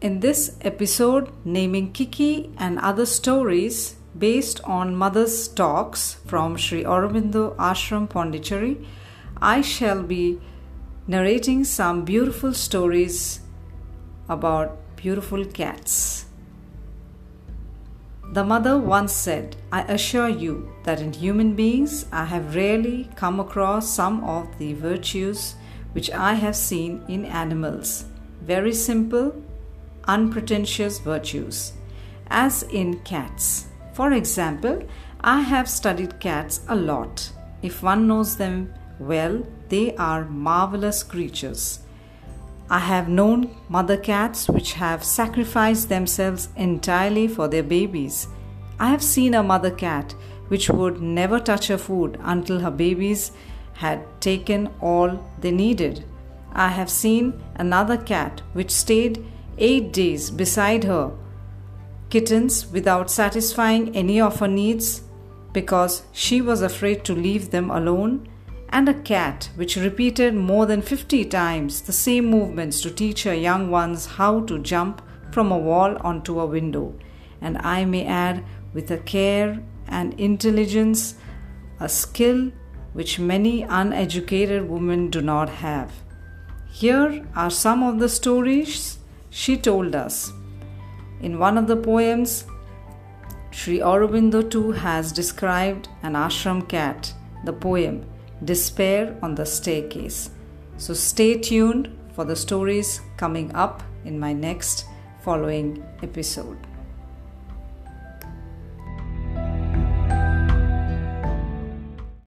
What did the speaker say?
In this episode, naming Kiki and other stories based on Mother's talks from Sri Aurobindo Ashram Pondicherry, I shall be narrating some beautiful stories about beautiful cats. The mother once said, I assure you that in human beings I have rarely come across some of the virtues which I have seen in animals. Very simple unpretentious virtues, as in cats. For example, I have studied cats a lot. If one knows them well, they are marvelous creatures. I have known mother cats which have sacrificed themselves entirely for their babies. I have seen a mother cat which would never touch her food until her babies had taken all they needed. I have seen another cat which stayed eight days beside her kittens without satisfying any of her needs because she was afraid to leave them alone, and a cat which repeated more than 50 times the same movements to teach her young ones how to jump from a wall onto a window. And I may add, with a care and intelligence, a skill which many uneducated women do not have. Here are some of the stories she told us. In one of the poems, Sri Aurobindo too has described an ashram cat, the poem Despair on the Staircase. So stay tuned for the stories coming up in my next following episode.